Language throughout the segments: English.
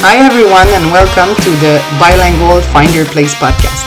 Hi, everyone, and welcome to the Bilingual Find Your Place podcast.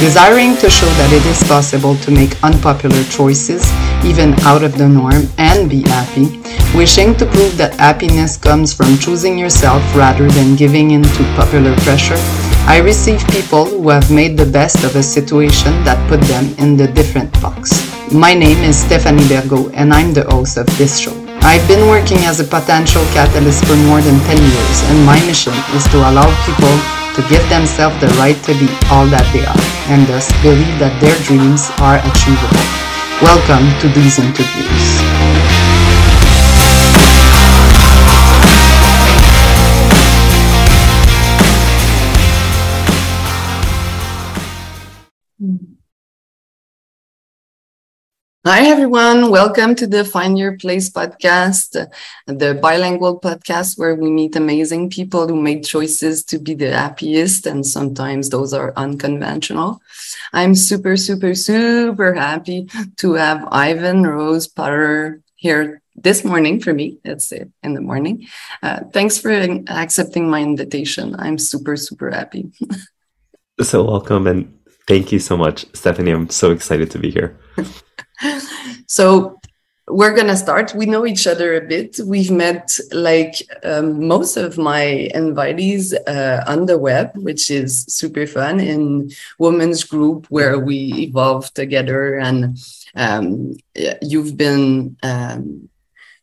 Desiring to show that it is possible to make unpopular choices, even out of the norm, and be happy, wishing to prove that happiness comes from choosing yourself rather than giving in to popular pressure, I receive people who have made the best of a situation that put them in the different box. My name is Stephanie Bergo, and I'm the host of this show. I've been working as a potential catalyst for more than 10 years, and my mission is to allow people to give themselves the right to be all that they are, and thus believe that their dreams are achievable. Welcome to these interviews. Hi, everyone. Welcome to the Find Your Place podcast, the bilingual podcast where we meet amazing people who make choices to be the happiest, and sometimes those are unconventional. I'm super, super, super happy to have Ivan Rose Potter here this morning for me. It's in the morning. Uh, thanks for accepting my invitation. I'm super, super happy. so, welcome and thank you so much, Stephanie. I'm so excited to be here. so we're gonna start. We know each other a bit. We've met like um, most of my invitees uh, on the web, which is super fun in women's group where we evolve together. And um, you've been um,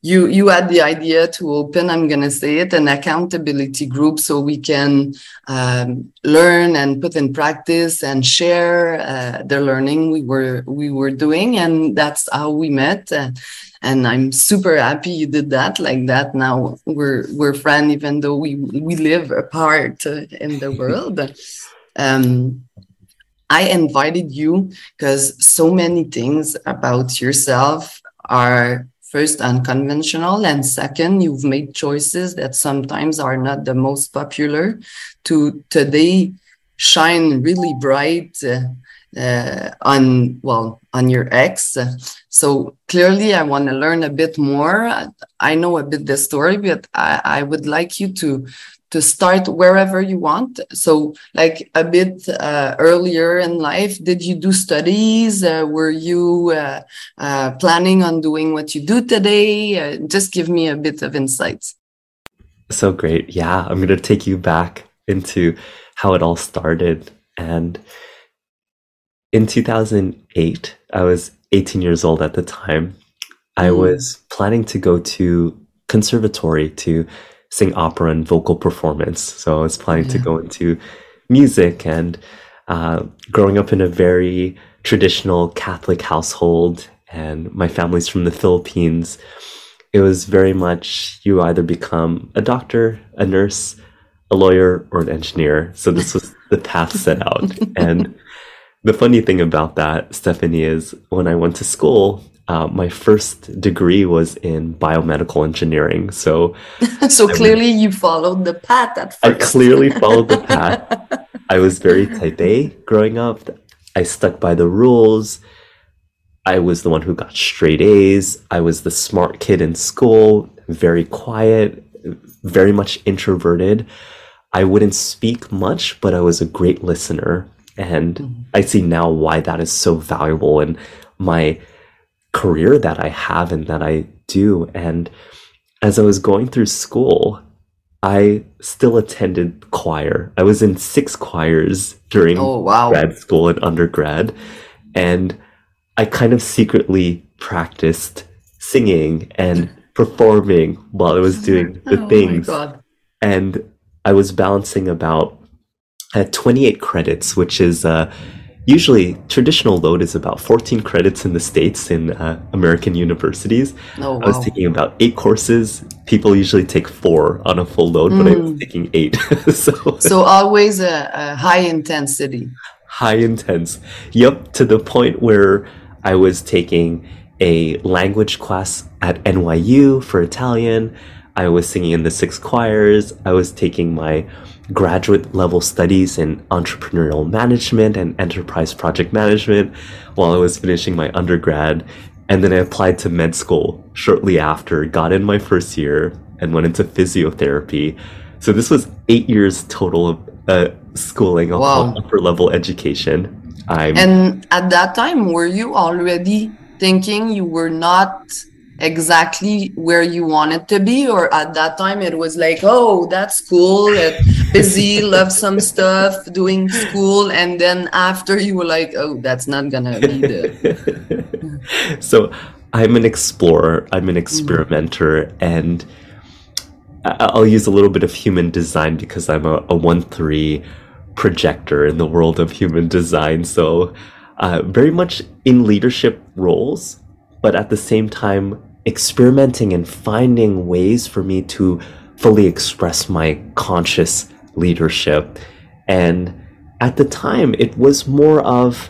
you you had the idea to open i'm going to say it an accountability group so we can um, learn and put in practice and share uh, the learning we were we were doing and that's how we met uh, and i'm super happy you did that like that. Now we're we're friends even though we we live apart uh, in the world. Um, I invited you because so many things about yourself are first unconventional and second you've made choices that sometimes are not the most popular to today shine really bright uh, uh, on well on your ex. So clearly i want to learn a bit more. I know a bit the story but I, I would like you to to start wherever you want. So, like a bit uh, earlier in life, did you do studies? Uh, were you uh, uh planning on doing what you do today? Uh, just give me a bit of insights. So great. Yeah, I'm going to take you back into how it all started. And in 2008, I was 18 years old at the time. I mm. was planning to go to conservatory to sing opera and vocal performance. So I was planning yeah. to go into music and uh, growing up in a very traditional Catholic household, and my family's from the Philippines. It was very much you either become a doctor, a nurse, a lawyer, or an engineer. So this was the path set out. and the funny thing about that, Stephanie, is when I went to school, uh, my first degree was in biomedical engineering. So, so clearly you followed the path at first. I clearly followed the path. I was very type A growing up. I stuck by the rules. I was the one who got straight A's. I was the smart kid in school, very quiet, very much introverted. I wouldn't speak much, but I was a great listener. And mm-hmm. I see now why that is so valuable in my career that I have and that I do. And as I was going through school, I still attended choir. I was in six choirs during oh, wow. grad school and undergrad. And I kind of secretly practiced singing and performing while I was doing the oh things. And I was balancing about uh, 28 credits, which is uh, usually traditional load is about 14 credits in the states in uh, american universities oh, wow. i was taking about eight courses people usually take four on a full load mm. but i was hmm. taking eight so so always a, a, high intensity high intense yep to the point where i was taking a language class at nyu for italian i was singing in the six choirs i was taking my graduate level studies in entrepreneurial management and enterprise project management while I was finishing my undergrad. And then I applied to med school shortly after, got in my first year, and went into physiotherapy. So this was eight years total of uh, schooling, Wow. upper level education. I'm And at that time, were you already thinking you were not exactly where you wanted to be? Or at that time, it was like, oh, that's cool, busy, love some stuff, doing school. And then after, you were like, oh, that's not gonna be the. so I'm an explorer, I'm an experimenter, and I- I'll use a little bit of human design because I'm a, a 1 3 projector in the world of human design. So, uh, very much in leadership roles, but at the same time, experimenting and finding ways for me to fully express my conscious leadership. And at the time, it was more of,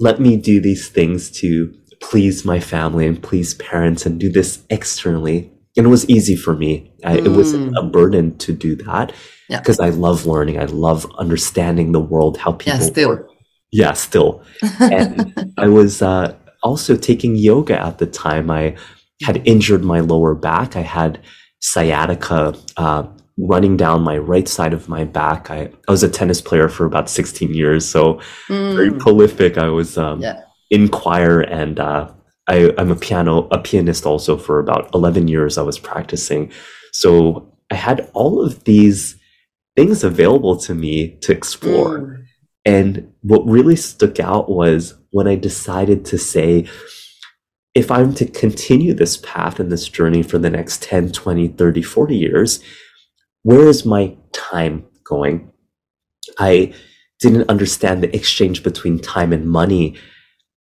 let me do these things to please my family and please parents and do this externally. And it was easy for me. I, It wasn't a burden to do that Yeah. because I love learning. I love understanding the world, how people Yeah, still. work. Yeah, still. And I was uh, also taking yoga at the time. I had injured my lower back. I had sciatica uh, running down my right side of my back. I, I was a tennis player for about 16 years, so very Mm, prolific. I was um, Yeah. in choir and uh, I, I'm a piano a pianist also for about 11 years. I was practicing, so I had all of these things available to me to explore. mm, And what really stuck out was when I decided to say, if I'm to continue this path and this journey for the next 10, 20, 30, 40 years, where is my time going? I didn't understand the exchange between time and money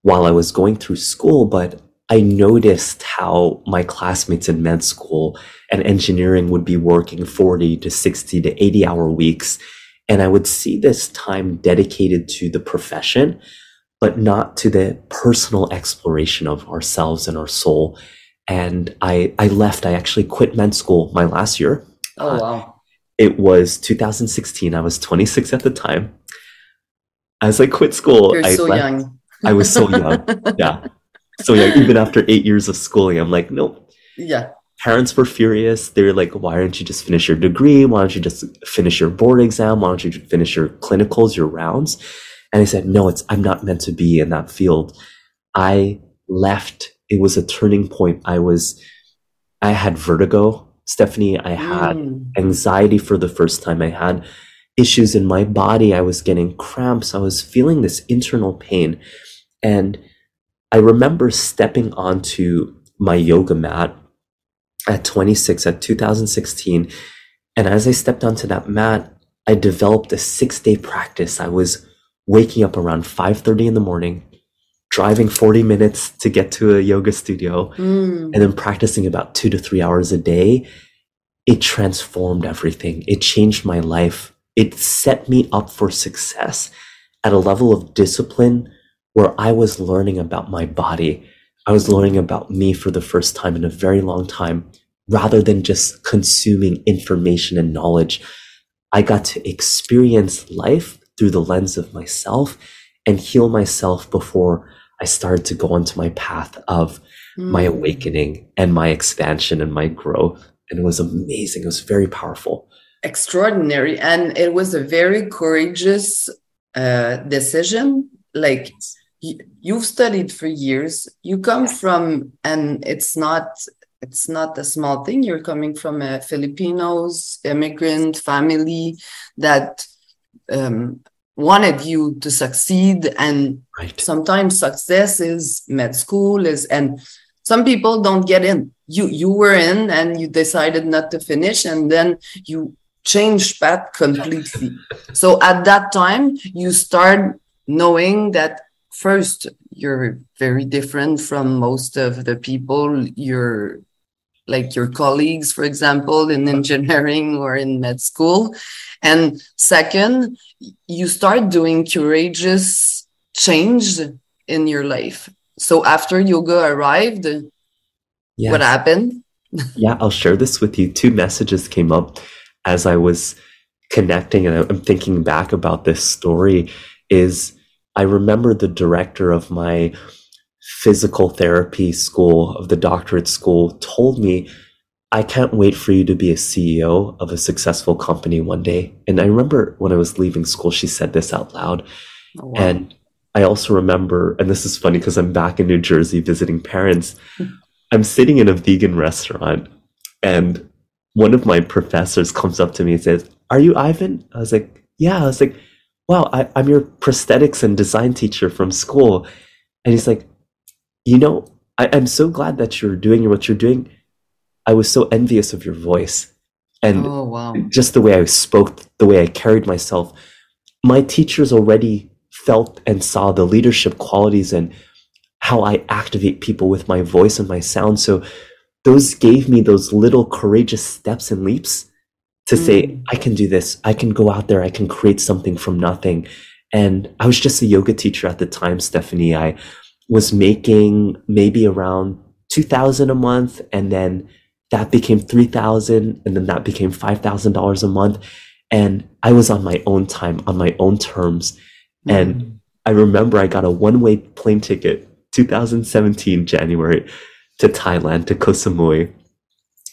while I was going through school, but I noticed how my classmates in med school and engineering would be working 40 to 60 to 80 hour weeks. And I would see this time dedicated to the profession, but not to the personal exploration of ourselves and our soul. And I, I left, I actually quit med school my last year. Oh, wow. Uh, it was 2016. I was 26 at the time. As I quit school, You're I so left- young. I was so young. yeah. So yeah, even after eight years of schooling, I'm like, nope. Yeah. Parents were furious. They're like, why don't you just finish your degree? Why don't you just finish your board exam? Why don't you finish your clinicals, your rounds? And I said, no, it's I'm not meant to be in that field. I left. It was a turning point. I was I had vertigo, Stephanie. I had Mm, anxiety for the first time. I had issues in my body. I was getting cramps. I was feeling this internal pain. And I remember stepping onto my yoga mat at 26, at 2016. And as I stepped onto that mat, I developed a six day practice. I was waking up around 5.30 in the morning, driving 40 minutes to get to a yoga studio, mm. and then practicing about two to three hours a day, it transformed everything. It changed my life. It set me up for success at a level of discipline where I was learning about my body. I was learning about me for the first time in a very long time, rather than just consuming information and knowledge. I got to experience life through the lens of myself and heal myself before I started to go onto my path of my Mm. awakening and my expansion and my growth. And it was amazing. It was very powerful. extraordinary and it was a very courageous uh, decision like you've studied for years you come from and it's not it's not a small thing you're coming from a filipinos immigrant family that um, wanted you to succeed and Right. sometimes success is med school is and some people don't get in. You you were in and you decided not to finish and then you changed path completely. So at that time you start knowing that first you're very different from most of the people you're like your colleagues for example in engineering or in med school and second you start doing courageous change in your life so after yoga arrived Yes. what happened Yeah, I'll share this with you. Two messages came up as I was connecting and I'm thinking back about this story is I remember the director of my physical therapy school of the doctorate school told me I can't wait for you to be a CEO of a successful company one day. And I remember when I was leaving school, she said this out loud. Oh, wow. And I also remember, and this is funny because I'm back in New Jersey visiting parents. I'm sitting in a vegan restaurant, and one of my professors comes up to me and says, Are you Ivan? I was like, Yeah. I was like, Wow, I, I'm your prosthetics and design teacher from school. And he's like, You know, I, I'm so glad that you're doing what you're doing I was so envious of your voice and oh, wow. just the way I spoke, the way I carried myself. My teachers already felt and saw the leadership qualities and how I activate people with my voice and my sound. So those gave me those little courageous steps and leaps to mm. say, I can do this. I can go out there. I can create something from nothing. And I was just a yoga teacher at the time, Stephanie. I was making maybe around 2000 a month and then that became 3000 and then that became $5000 a month. And i was on my own time on my own terms. Mm-hmm. and i remember i got a one-way plane ticket 2017 january to thailand to koh samui.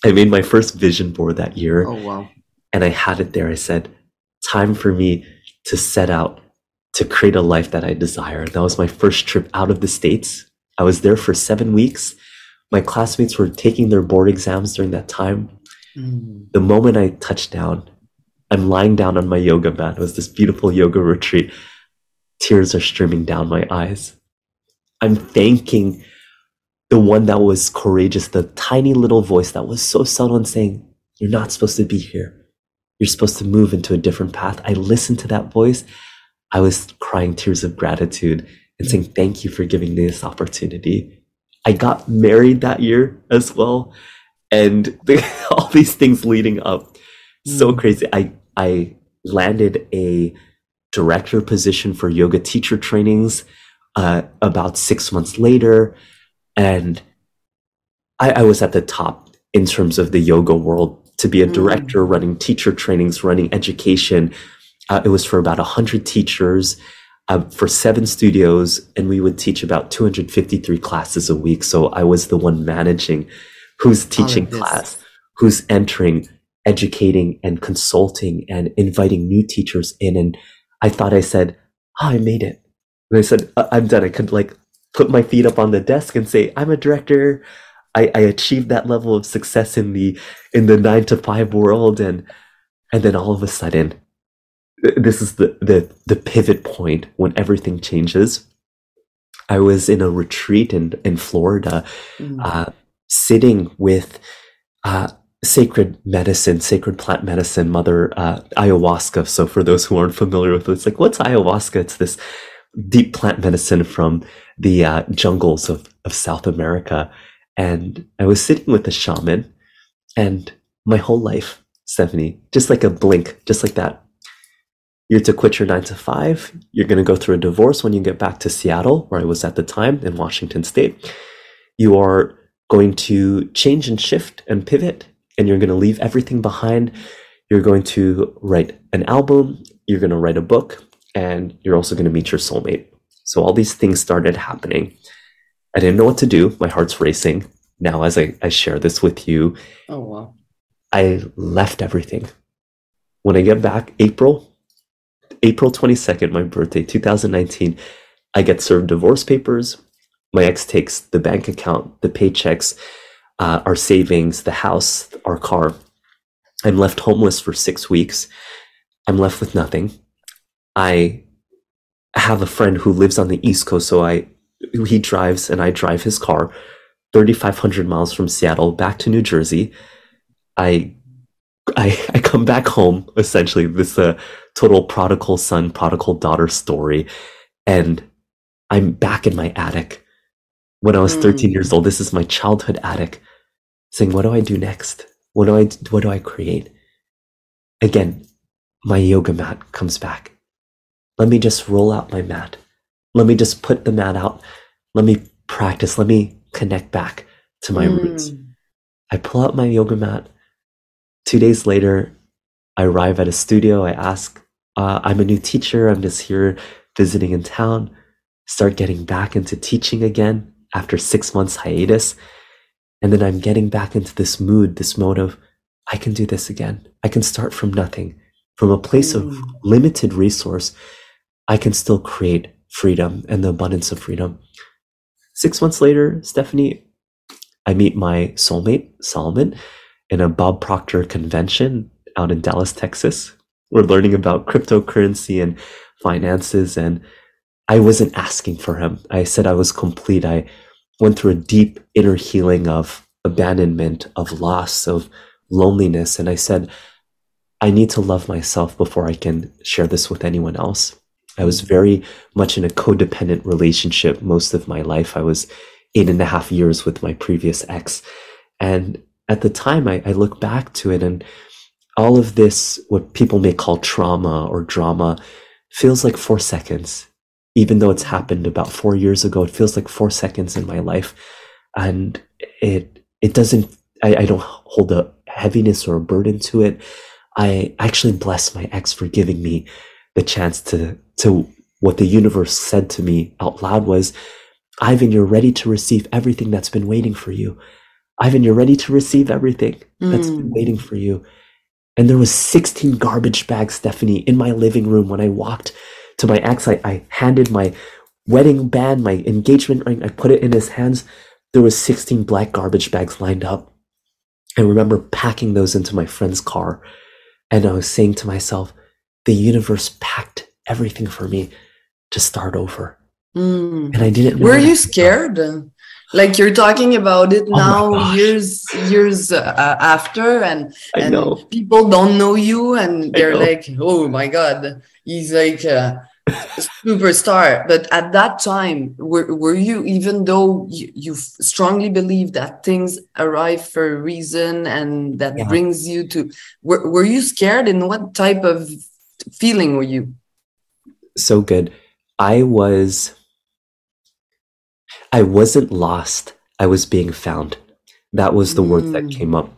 I made my first vision board that year. Oh wow. And i had it there. I said time for me to set out to create a life that i desire. That was my first trip out of the states. I was there for seven weeks my classmates were taking their board exams during that time. Mm. The moment I touched down, I'm lying down on my yoga mat. It was this beautiful yoga retreat. Tears are streaming down my eyes. I'm thanking the one that was courageous, the tiny little voice that was so subtle and saying, You're not supposed to be here. You're supposed to move into a different path. I listened to that voice. I was crying tears of gratitude and saying, Thank you for giving me this opportunity. I got married that year as well. And all these things leading up. So mm. crazy. I, I landed a director position for yoga teacher trainings uh, about six months later. And I, I, was at the top in terms of the yoga world to be a hmm. director running teacher trainings, running education. Uh, it was for about 100 teachers uh, for seven studios, and we would teach about 253 classes a week. So I was the one managing who's teaching class, who's entering, educating, and consulting, and inviting new teachers in. And I thought I said, oh, I made it. And I said, I'm done. I could like put my feet up on the desk and say, I'm a director. I, I achieved that level of success in the in the nine to five world, and and then all of a sudden this is the, the the pivot point when everything changes. I was in a retreat in in Florida, mm. uh, sitting with uh, sacred medicine, sacred plant medicine, Mother uh, ayahuasca. So for those who aren't familiar with it, it's like what's ayahuasca? It's this deep plant medicine from the uh, jungles of of South America, and I was sitting with a shaman, and my whole life, Stephanie, just like a blink, just like that, you're to quit your nine to five. You're going to go through a divorce when you get back to Seattle, where I was at the time in Washington State. You are going to change and shift and pivot, and you're going to leave everything behind. You're going to write an album, you're going to write a book, and you're also going to meet your soulmate. So all these things started happening. I didn't know what to do. My heart's racing. Now, as I, I share this with you, oh wow, I left everything. When I get back, April, April 22nd, my birthday, 2019, I get served divorce papers. My ex takes the bank account, the paychecks, uh, our savings, the house, our car. I'm left homeless for six weeks. I'm left with nothing. I have a friend who lives on the East Coast, so I he drives and I drive his car 3,500 miles from Seattle back to New Jersey. I I, I come back home essentially this uh, total prodigal son prodigal daughter story. And i'm back in my attic. When i was 13 mm. years old this is my childhood attic saying what do i do next? What do i what do i create? Again my yoga mat comes back. Let me just roll out my mat. Let me just put the mat out. Let me practice. Let me connect back to my mm. roots. I pull out my yoga mat. Two days later, I arrive at a studio. I ask, uh, I'm a new teacher. I'm just here visiting in town. Start getting back into teaching again after six months hiatus. And then I'm getting back into this mood, this mode of, I can do this again. I can start from nothing, from a place mm. of limited resource. I can still create freedom and the abundance of freedom. Six months later, Stephanie, I meet my soulmate, Solomon, in a Bob Proctor convention out in Dallas, Texas. We're learning about cryptocurrency and finances, and I wasn't asking for him. I said I was complete. I went through a deep inner healing of abandonment, of loss, of loneliness. And I said, I need to love myself before I can share this with anyone else. I was very much in a codependent relationship most of my life. I was eight and a half years with my previous ex. And at the time, I, I look back to it and all of this, what people may call trauma or drama, feels like four seconds even though it's happened about four years ago, it feels like four seconds in my life. And it, it doesn't, I, I don't hold a heaviness or a burden to it. I actually bless my ex for giving me the chance to, to what the universe said to me out loud was, Ivan, you're ready to receive everything that's been waiting for you. Ivan, you're ready to receive everything that's mm. been waiting for you. And there was 16 garbage bags, Stephanie, in my living room when I walked to my ex. I, I handed my wedding band, my engagement ring, I put it in his hands. There was 16 black garbage bags lined up. I remember packing those into my friend's car. And I was saying to myself, the universe packed everything for me to start over. Mm. And I didn't. Were you scared? Like you're talking about it oh now, years years uh, after, and and people don't know you, and they're like, "Oh my god, he's like a superstar." But at that time, were were you even though you, you strongly believe that things arrive for a reason and that yeah. brings you to? Were were you scared? And what type of feeling were you? So good. I was I wasn't lost. I was being found. That was the mm. word that came up.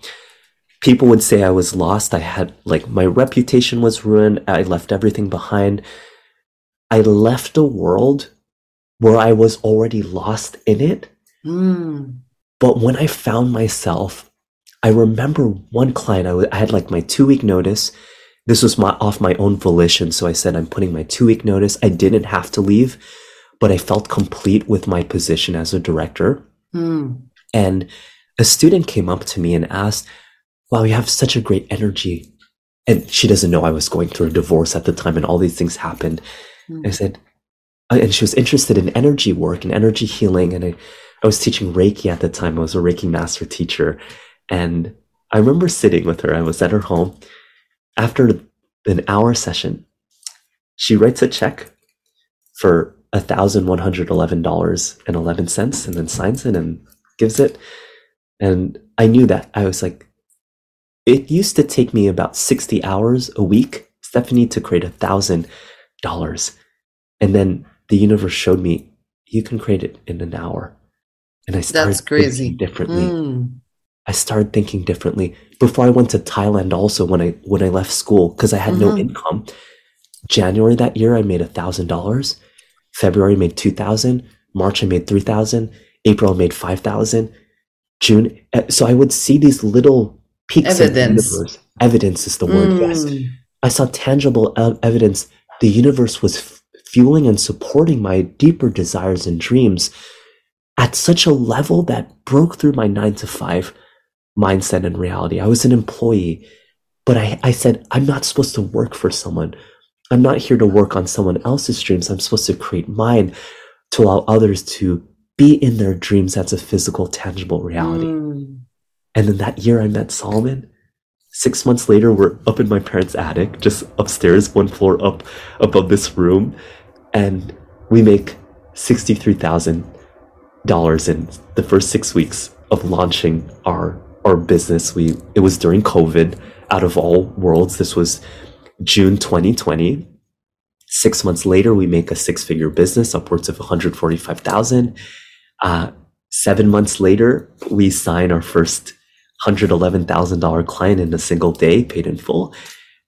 People would say I was lost. I had, like, my reputation was ruined. I left everything behind. I left a world where I was already lost in it. Mm. But when I found myself, I remember one client, I, w- I had like my two week notice. This was my, off my own volition. So I said, I'm putting my two week notice. I didn't have to leave but I felt complete with my position as a director. Mm. And a student came up to me and asked, Wow, you have such a great energy. And she doesn't know I was going through a divorce at the time and all these things happened. Mm. I said, uh, and she was interested in energy work and energy healing. And I, I was teaching Reiki at the time. I was a Reiki master teacher. And I remember sitting with her. I was at her home. After an hour session, she writes a check for $1,111.11 and then signs it and gives it. And I knew that. I was like, it used to take me about 60 hours a week, Stephanie, to create a thousand dollars. And then the universe showed me you can create it in an hour. And I started That's crazy. differently. Mm. I started thinking differently. Before I went to Thailand also when I when I left school, because I had mm-hmm. no income. January that year I made a thousand dollars. February made 2000, March I made 3000, April I made 5000, June. Eh, so I would see these little peaks evidence. of the universe. Evidence is the word, mm. yes. I saw tangible evidence. The universe was f- fueling and supporting my deeper desires and dreams at such a level that broke through my nine to five mindset and reality. I was an employee, but I, I said, I'm not supposed to work for someone. I'm not here to work on someone else's dreams. I'm supposed to create mine to allow others to be in their dreams That's a physical, tangible reality. Mm. And then that year I met Solomon. Six months later, we're up in my parents' attic, just upstairs, one floor up above this room. And we make $63,000 in the first six weeks of launching our, our business. We, it was during COVID out of all worlds. This was June 2020. Six months later, we make a six figure business, upwards of 145,000. Uh, seven months later, we sign our first $111,000 client in a single day, paid in full.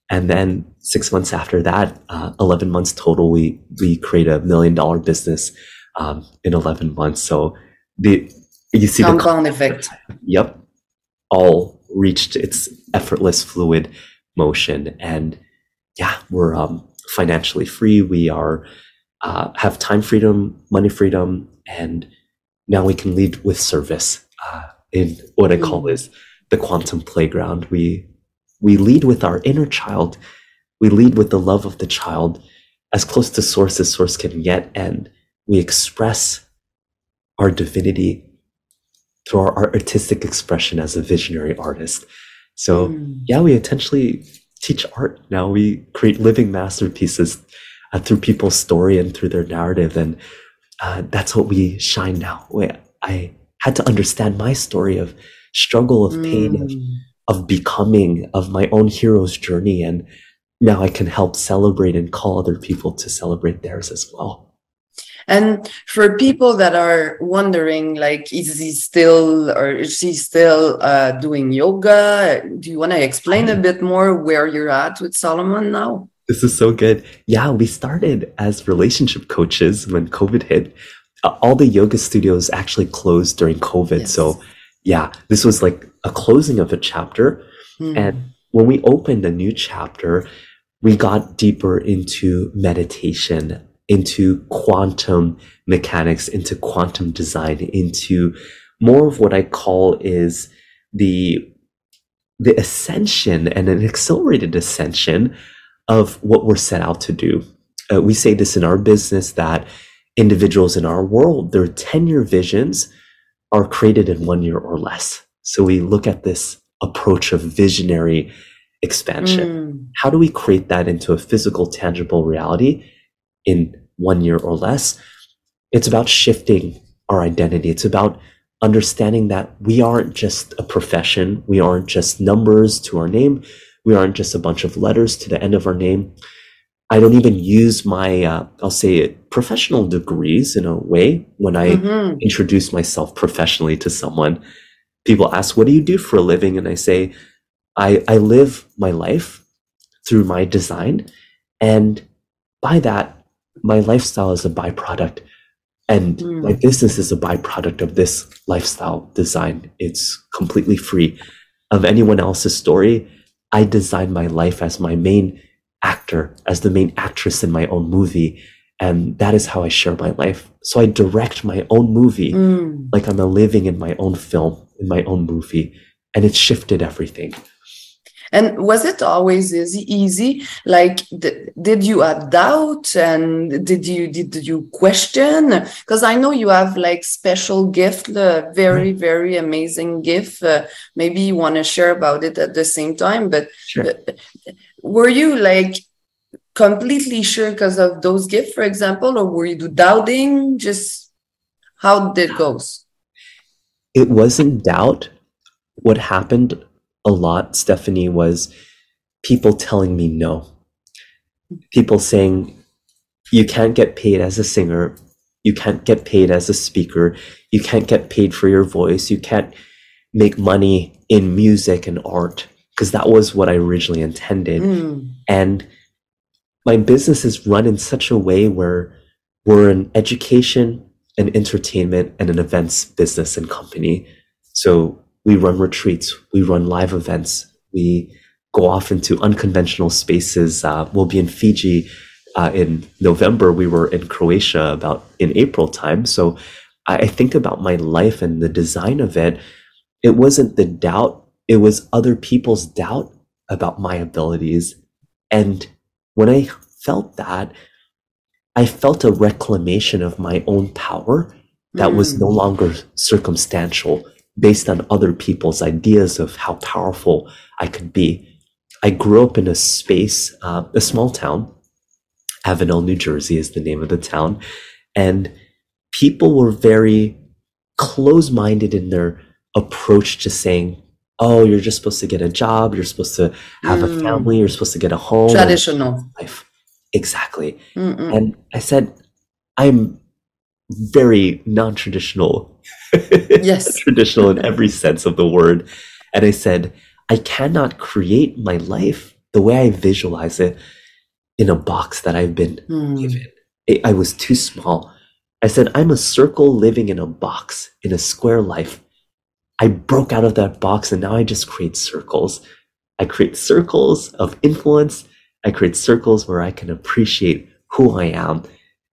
And then six months after that, uh, 11 months total, we, we create a million dollar business um, in 11 months. So the you see compound effect. Yep, all reached its effortless, fluid motion, and yeah, we're um, financially free. We are uh, have time freedom, money freedom, and now we can lead with service uh, in what I call is the quantum playground. We we lead with our inner child. We lead with the love of the child, as close to source as source can get, and we express our divinity through our artistic expression as a visionary artist. So mm. yeah, we intentionally teach art now. We create living masterpieces uh, through people's story and through their narrative, and uh, that's what we shine now. I had to understand my story of struggle, of pain, mm. of, of becoming, of my own hero's journey, and now I can help celebrate and call other people to celebrate theirs as well. And for people that are wondering, like, is he still or is she still uh, doing yoga? Do you want to explain a bit more where you're at with Solomon now? This is so good. Yeah, we started as relationship coaches when COVID hit. Uh, all the yoga studios actually closed during COVID. Yes. So, yeah, this was like a closing of a chapter. Mm. And when we opened a new chapter, we got deeper into meditation into quantum mechanics, into quantum design, into more of what I call is the the ascension and an accelerated ascension of what we're set out to do. Uh, we say this in our business that individuals in our world, their 10 year visions are created in one year or less. So we look at this approach of visionary expansion. Mm. How do we create that into a physical, tangible reality in one year or less. It's about shifting our identity. It's about understanding that we aren't just a profession. We aren't just numbers to our name. We aren't just a bunch of letters to the end of our name. I don't even use my, uh, I'll say it, professional degrees in a way when I mm-hmm. introduce myself professionally to someone. People ask, what do you do for a living? And I say, I, I live my life through my design. And by that, my lifestyle is a byproduct. And mm. my business is a byproduct of this lifestyle design. It's completely free of anyone else's story. I design my life as my main actor as the main actress in my own movie. And that is how i share my life. So i direct my own movie mm. like i'm a living in my own film in my own movie. And it shifted everything and was it always easy? Easy? Like, did you have doubt and did you did you question? Because I know you have like special gift, a very very amazing gift. Uh, maybe you want to share about it at the same time. But sure. Uh, were you like completely sure because of those gifts, for example, or were you doubting? Just how did it goes? It wasn't doubt. What happened a lot, Stephanie, was people telling me no. People saying, you can't get paid as a singer. You can't get paid as a speaker. You can't get paid for your voice. You can't make money in music and art because that was what I originally intended. Mm. And my business is run in such a way where we're an education, an entertainment, and an events business and company. So we run retreats, we run live events, we go off into unconventional spaces. Uh, we'll be in Fiji uh, in November. We were in Croatia about in April time. So I, I think about my life and the design of it. It wasn't the doubt, it was other people's doubt about my abilities. And when I felt that, I felt a reclamation of my own power that mm. was no longer circumstantial based on other people's ideas of how powerful I could be. I grew up in a space, uh, a small town. Avenel, New Jersey is the name of the town. And people were very close minded in their approach to saying, oh, you're just supposed to get a job, you're supposed to have mm. a family, you're supposed to get a home. Traditional. Life. Exactly. Mm-mm. And I said, I'm very non traditional yes. traditional in every sense of the word. And I said, I cannot create my life the way I visualize it in a box that I've been mm. given. It, I was too small. I said, I'm a circle living in a box, in a square life. I broke out of that box and now I just create circles. I create circles of influence. I create circles where I can appreciate who I am.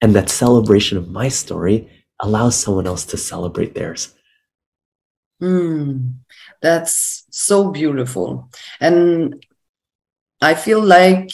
And that celebration of my story allows someone else to celebrate theirs. Mm, that's so beautiful. And I feel like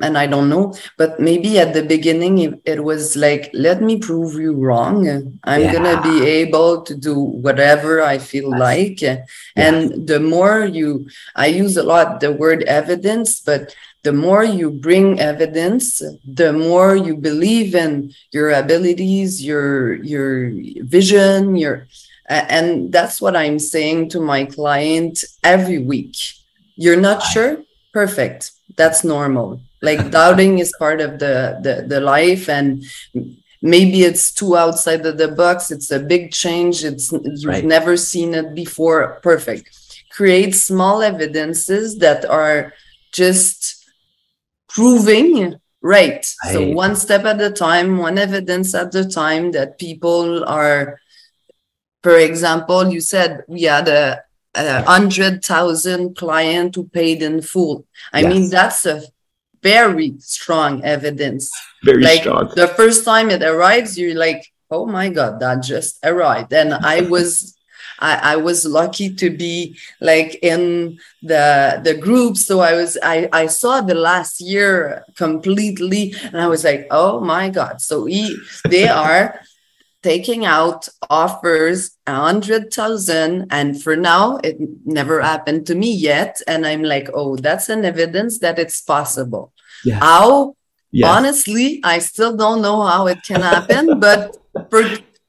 and I don't know, but maybe at the beginning it, it was like, let me prove you wrong. I'm yeah. gonna be able to do whatever I feel yes. like. And the more you, I use a lot the word evidence, but the more you bring evidence, the more you believe in your abilities, your your vision, your and that's what I'm saying to my client every week. You're not sure? Perfect. That's normal like doubting is part of the, the the life and maybe it's too outside of the box it's a big change it's you've right. never seen it before perfect create small evidences that are just proving right. right so one step at a time one evidence at a time that people are for example you said we had a, a hundred thousand client who paid in full i yes. mean that's a very strong evidence. Very like strong. The first time it arrives, you're like, oh my God, that just arrived. And I was I, I, was lucky to be like in the the group. So I was I, I saw the last year completely and I was like, oh my God. So he, they are taking out offers a hundred thousand and for now it never happened to me yet and i'm like oh that's an evidence that it's possible yeah. How? Yes. Honestly, I still don't know how it can happen, but for,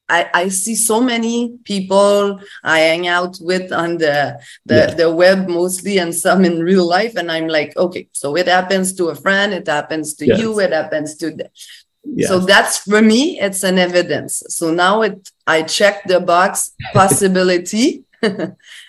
I, I see so many people I hang out with on the the, yeah. the web mostly and some in real life. And I'm like, okay, so it happens to a friend, it happens to yes. you, it happens to the yes. so that's for me, it's an evidence. So now it I check the box possibility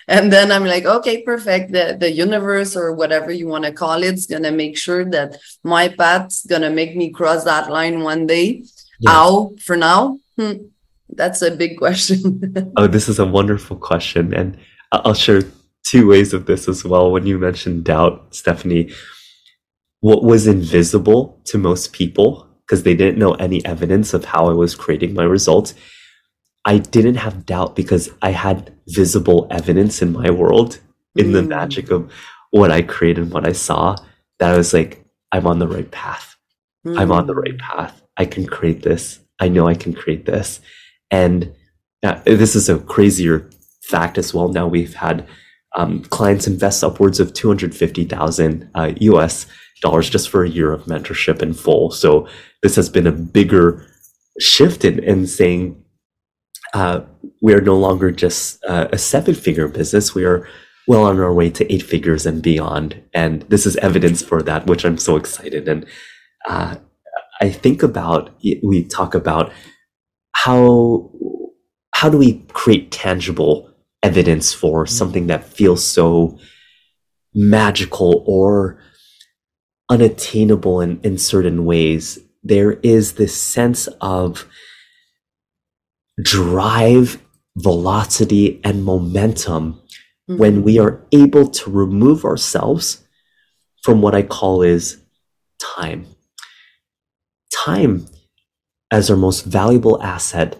and then I'm like, okay, perfect. The, the universe or whatever you want to call it is going to make sure that my path's going to make me cross that line one day. Yes. How for now? Hmm, that's a big question. oh, this is a wonderful question. And I'll share two ways of this as well. When you mentioned doubt, Stephanie, what was invisible to most people because they didn't know any evidence of how I was creating my results I didn't have doubt because I had visible evidence in my world, in mm. the magic of what I created, what I saw, that I was like, I'm on the right path. Mm. I'm on the right mm. path. I can create this. I know I can create this. And uh, this is a crazier fact as well. Now we've had um, clients invest upwards of 250,000 uh, US dollars just for a year of mentorship in full. So this has been a bigger shift in, in saying, uh, we are no longer just uh, a seven figure business. We are well on our way to eight figures and beyond. And this is evidence for that, which I'm so excited. And uh, I think about, we talk about how, how do we create tangible evidence for mm-hmm. something that feels so magical or unattainable in, in certain ways? There is this sense of, drive, velocity, and momentum mm-hmm. when we are able to remove ourselves from what I call is time. Time as our most valuable asset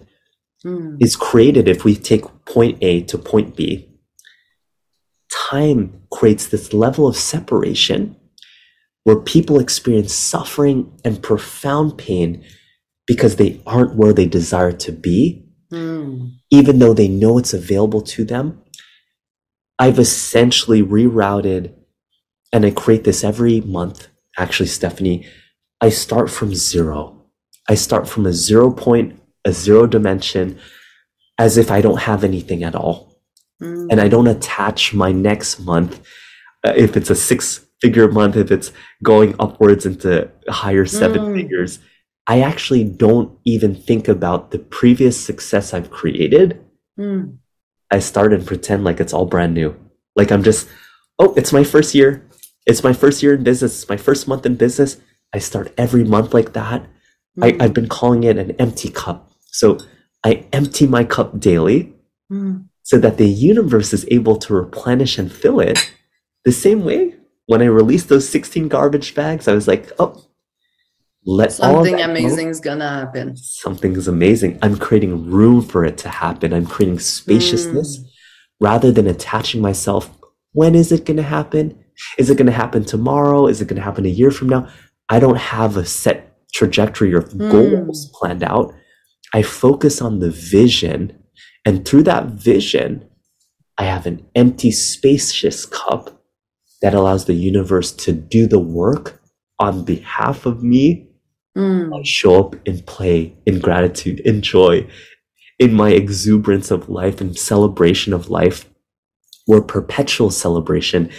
mm. is created if we take point A to point B. Time creates this level of separation where people experience suffering and profound pain because they aren't where they desire to be mm. even though they know it's available to them. I've essentially rerouted, and I create this every month. Actually, Stephanie, I start from zero. I start from a zero point, a zero dimension, as if I don't have anything at all. Mm. And I don't attach my next month, uh, if it's a six figure month, if it's going upwards into higher seven mm. figures, I actually don't even think about the previous success I've created. Mm. I start and pretend like it's all brand new. Like I'm just, oh, it's my first year. It's my first year in business. It's my first month in business. I start every month like that. Mm. I, I've been calling it an empty cup. So I empty my cup daily Mm. so that the universe is able to replenish and fill it the same way when I released those 16 garbage bags, I was like, oh, let Something go. amazing is gonna happen. Something is amazing. I'm creating room for it to happen. I'm creating spaciousness Mm. rather than attaching myself. When is it going to happen? Is it going to happen tomorrow? Is it going to happen a year from now? I don't have a set trajectory or Mm. goals planned out. I focus on the vision. And through that vision, I have an empty, spacious cup that allows the universe to do the work on behalf of me Mm. I show up in play, in gratitude, in joy, in my exuberance of life and celebration of life, where perpetual celebration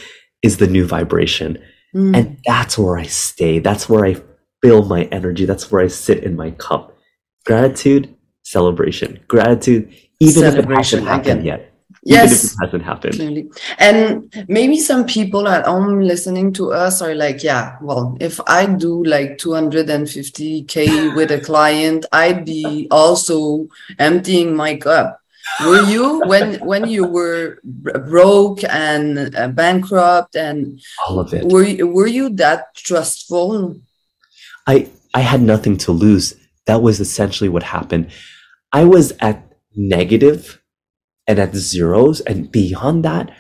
is the new vibration. Mm. And that's where I stay. That's where I fill my energy. That's where I sit in my cup. Gratitude, celebration. Gratitude, even if it Celebration, hasn't happened yet. Even if yes. it hasn't happened. Clearly. And maybe some people at home listening to us are like, yeah, well, if I do like 250K with a client, I'd be also emptying my cup. Were you when when you were broke and uh, bankrupt and All of it. were you, were you that trustful? I I had nothing to lose. That was essentially what happened. I was at negative and at zeros and beyond that,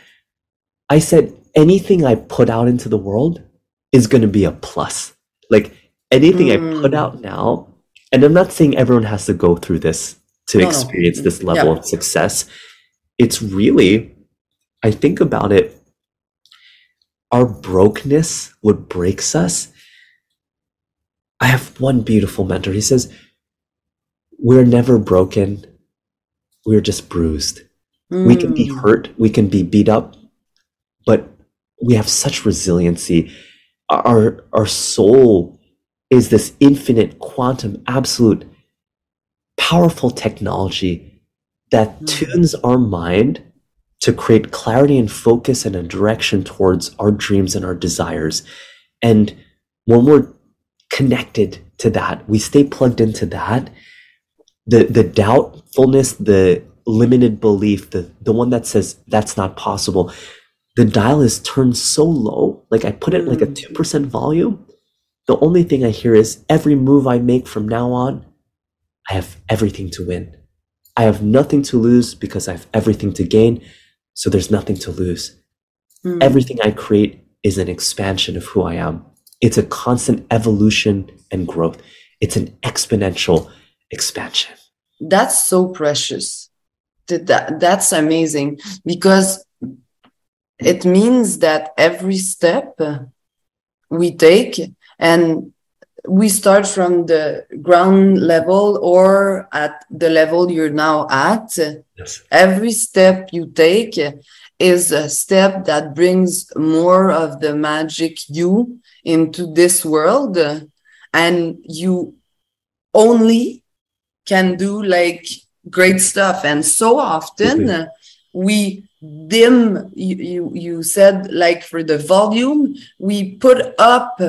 I said anything I put out into the world is going to be a plus. Like anything I put Mm. out now, and I'm not saying everyone has to go through this to No, no. experience this level Yeah. of success. It's really, I think about it, our brokenness, what breaks us. I have one beautiful mentor. He says, We're never broken, we're just bruised. We can be Mm. hurt, we can be beat up, but we have such resiliency. Our, our soul is this infinite, quantum, absolute, powerful technology that Mm. tunes our mind to create clarity and focus and a direction towards our dreams and our desires. And when we're connected to that, we stay plugged into that, the the doubtfulness, the limited belief, the the one that says that's not possible, the dial is turned so low. Like I put it like a Mm. two percent volume. The only thing I hear is every move I make from now on, I have everything to win. I have nothing to lose because I have everything to gain. So there's nothing to lose. Mm. Everything I create is an expansion of who I am. It's a constant evolution and growth. It's an exponential expansion. That's so precious. That, that that's amazing because it means that every step we take and we start from the ground level or at the level you're now at. Yes. every step you take is a step that brings more of the magic you into this world. And you only can do like great stuff. And so often we dim you, you you said like for the volume we put up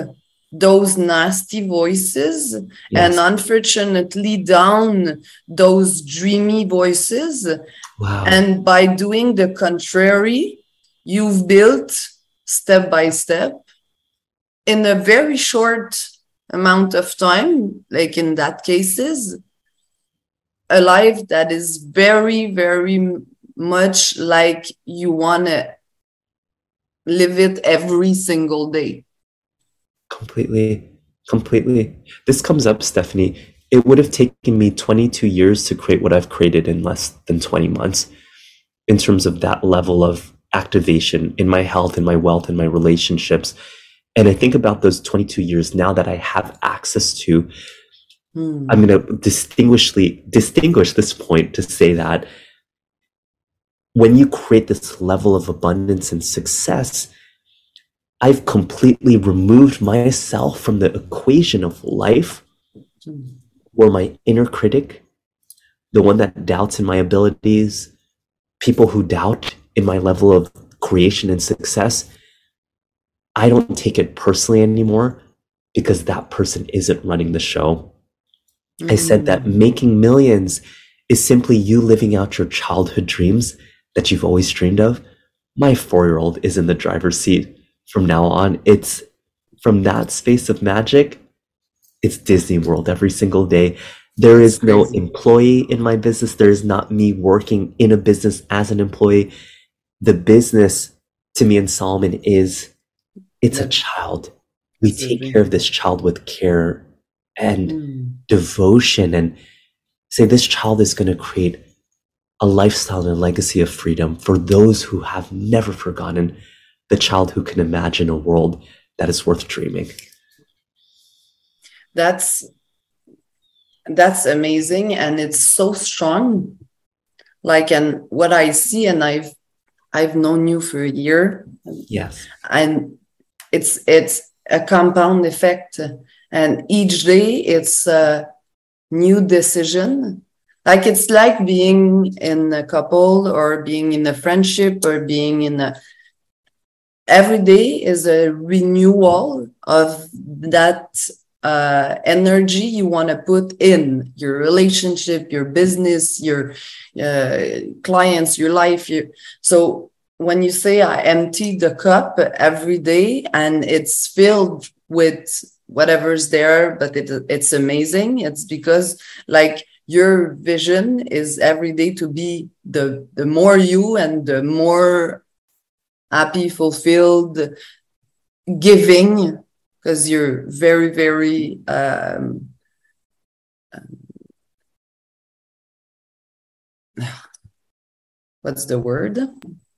those nasty voices and unfortunately down those dreamy voices wow. and by doing the contrary, you've built step by step in a very short amount of time, like in that cases, a life that is very, very much like you want to live it every single day. Completely, completely. This comes up, Stephanie. It would have taken me 22 years to create what I've created in less than 20 months in terms of that level of activation in my health, in my wealth, in my relationships. And I think about those 22 years now that I have access to. Hmm. I'm going to distinguishly distinguish this point to say that when you create this level of abundance and success, I've completely removed myself from the equation of life where my inner critic, the one that doubts in my abilities, people who doubt in my level of creation and success, I don't take it personally anymore because that person isn't running the show. I said that Mm. making millions is simply you living out your childhood dreams that you've always dreamed of. My four year old is in the driver's seat from now on. It's from that space of magic, it's Disney World every single day. There is no crazy. employee in my business. There is not me working in a business as an employee. The business to me and Solomon is it's a child. We take care of this child with care and Mm. devotion and say this child is going to create a lifestyle and a legacy of freedom for those who have never forgotten the child who can imagine a world that is worth dreaming. that's that's amazing and it's so strong like and what i see and i've i've known you for a year Yes. and it's it's a compound effect and each day it's a new decision like it's like being in a couple or being in a friendship or being in a every day is a renewal of that uh, energy you want to put in your relationship your business your uh, clients your life your, so when you say I empty the cup every day and it's filled with whatever's there, but it, it's amazing. It's because like your vision is every day to be the the more you and the more happy, fulfilled, giving, because you're very, very um, what's the word?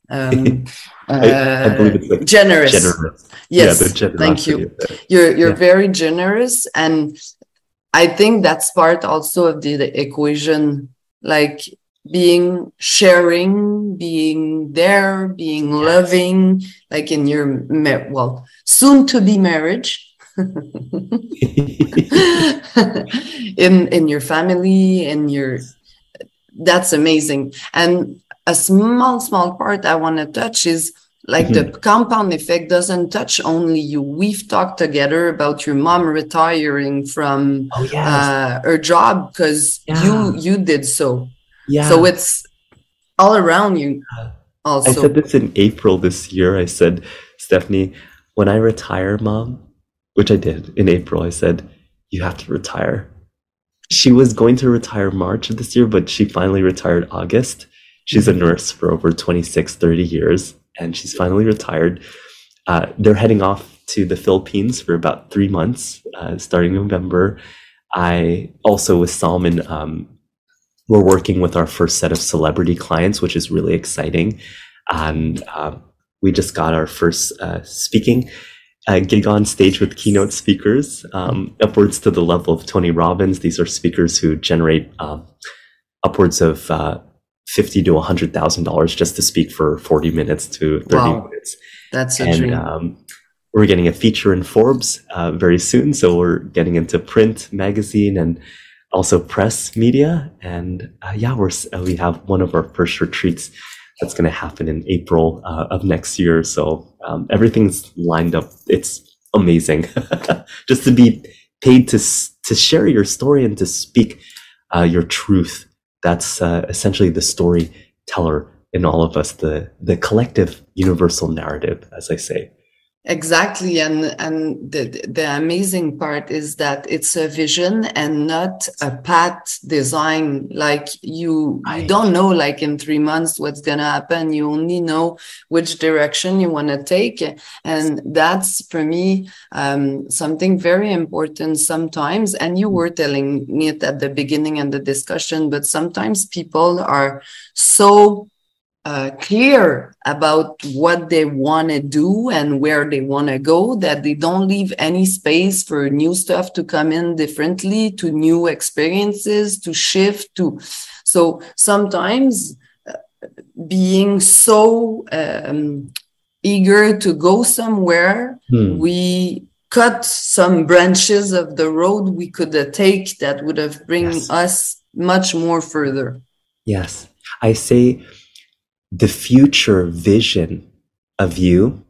Um, I, I believe it's uh, like generous. generous. Yes, yeah, thank you. generosity of it. You're you're Yeah. very generous, and I think that's part also of the, the equation, like being sharing, being there, being loving, like in your well soon to be marriage. in in your family in your that's amazing and a small small part i want to touch is like the compound effect doesn't touch only you we've talked together about your mom retiring from oh yes. uh, her job because Yeah. you you did so yeah. so it's all around you Also, I said this in April this year. I said, Stephanie, when I retire, mom, which I did in April, I said, you have to retire. She was going to retire March of this year, but she finally retired August. She's a nurse for over 26, 30 years, and she's finally retired. Uh, they're heading off to the Philippines for about three months, uh, starting November. I also, with Salman, um, we're working with our first set of celebrity clients, which is really exciting. And um, we just got our first uh, speaking uh, gig on stage with keynote speakers, um, upwards to the level of Tony Robbins. These are speakers who generate um, upwards of uh, fifty to hundred thousand dollars just to speak for forty minutes to thirty Wow. minutes that's a and um, we're getting a feature in Forbes uh, very soon. So we're getting into print, magazine, and also press media. And uh, yeah, we're uh, we have one of our first retreats that's going to happen in April uh, of next year. So um, everything's lined up. It's amazing just to be paid to to share your story and to speak uh, your truth. That's uh, essentially the storyteller in all of us, the the collective universal narrative, as I say. Exactly, and and the the amazing part is that it's a vision and not a path design. Like you, you don't know, like in three months, what's gonna happen. You only know which direction you want to take, and that's for me um, something very important sometimes. And you were telling me it at the beginning of the discussion, but sometimes people are so uh, clear about what they want to do and where they want to go that they don't leave any space for new stuff to come in differently to new experiences to shift to so sometimes uh, being so um, eager to go somewhere Hmm. we cut some branches of the road we could uh, take that would have bring Yes. us much more further Yes. I say the future vision of you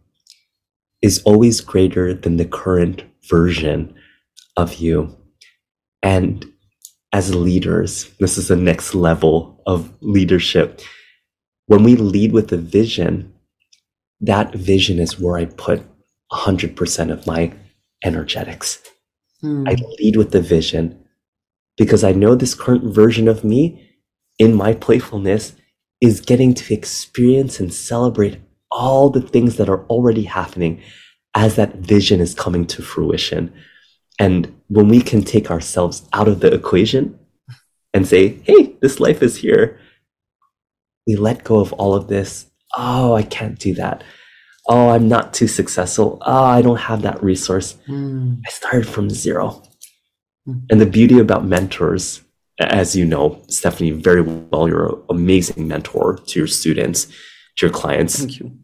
is always greater than the current version of you. And as leaders, this is the next level of leadership. When we lead with a vision, that vision is where I put 100% of my energetics. Mm. I lead with the vision because I know this current version of me in my playfulness is getting to experience and celebrate all the things that are already happening as that vision is coming to fruition. And when we can take ourselves out of the equation and say, hey, this life is here, we let go of all of this. Oh, I can't do that. Oh, I'm not too successful. Oh, I don't have that resource. Mm. I started from zero. Mm. And the beauty about mentors, as you know, Stephanie, very well, you're an amazing mentor to your students, to your clients. Thank you.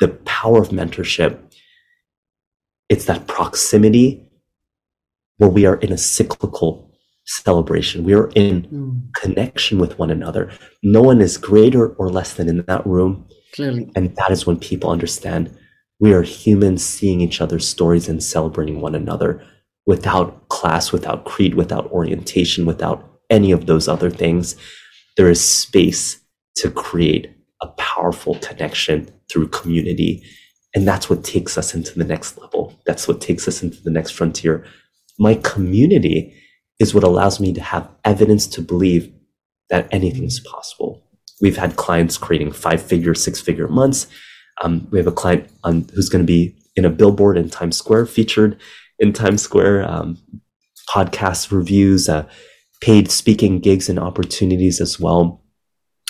The power of mentorship, it's that proximity where we are in a cyclical celebration. We are in mm. connection with one another. No one is greater or less than in that room. Clearly. And that is when people understand we are humans seeing each other's stories and celebrating one another without class, without creed, without orientation, without any of those other things. There is space to create a powerful connection through community. And that's what takes us into the next level. That's what takes us into the next frontier my community is what allows me to have evidence to believe that anything is possible. We've had clients creating five figure, six figure months. Um, we have a client on, who's going to be in a billboard in Times Square, featured in Times Square, um, podcast reviews, uh, paid speaking gigs and opportunities as well.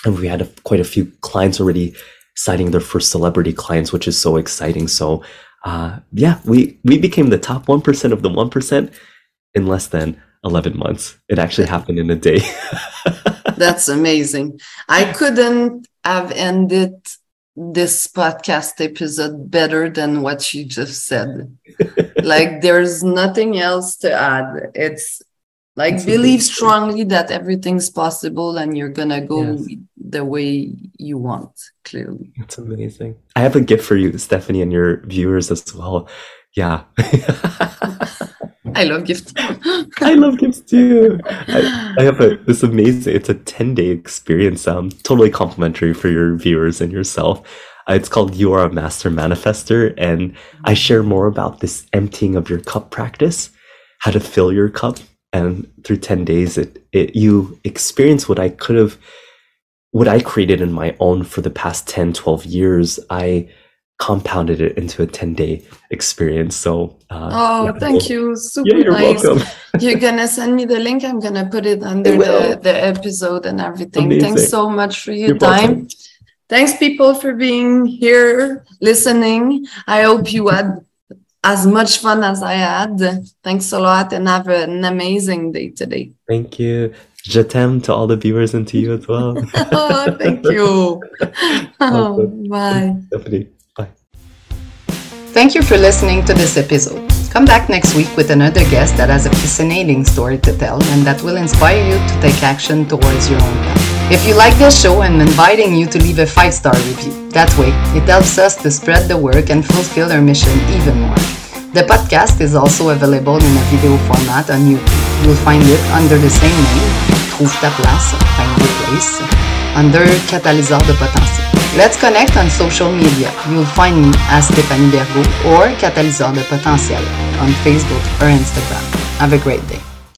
And we had a, quite a few clients already signing their first celebrity clients, which is so exciting. So uh, yeah, we we became the top one percent of the one percent in less than eleven months. It actually happened in a day. That's amazing. I couldn't have ended this podcast episode better than what you just said. like there's nothing else to add. It's like That's believe amazing. strongly that everything's possible and you're gonna go yes. the way you want clearly. That's amazing. I have a gift for you stephanie and your viewers as well. Yeah. I love gifts. I love gifts too. I, I, have a this amazing it's a 10 day experience. Um totally complimentary for your viewers and yourself. Uh, it's called you are a master manifestor and i share more about this emptying of your cup practice how to fill your cup and through 10 days it, it you experience what i could have what i created in my own for the past 10 12 years. I compounded it into a 10 day experience. So uh, oh yeah, thank you. super yeah, you're nice. welcome. you're gonna send me the link. I'm gonna put it under the, the episode and everything. Amazing. thanks so much for your you're time. Welcome. thanks people for being here listening. I hope you had as much fun as I had. Thanks a lot and have an amazing day today. Thank you. Je t'aime to all the viewers and to you as well. oh, thank you. Oh, bye. Stephanie, bye. Thank you for listening to this episode. Come back next week with another guest that has a fascinating story to tell and that will inspire you to take action towards your own path. If you like this show, I'm inviting you to leave a five star review. That way, it helps us to spread the work and fulfill our mission even more. The podcast is also available in a video format on YouTube. You'll find it under the same name, Trouve ta place, find your place, under Catalyseur de Potentiel. Let's connect on social media. You'll find me as Stéphanie Bergo or Catalyseur de Potentiel on Facebook or Instagram. Have a great day.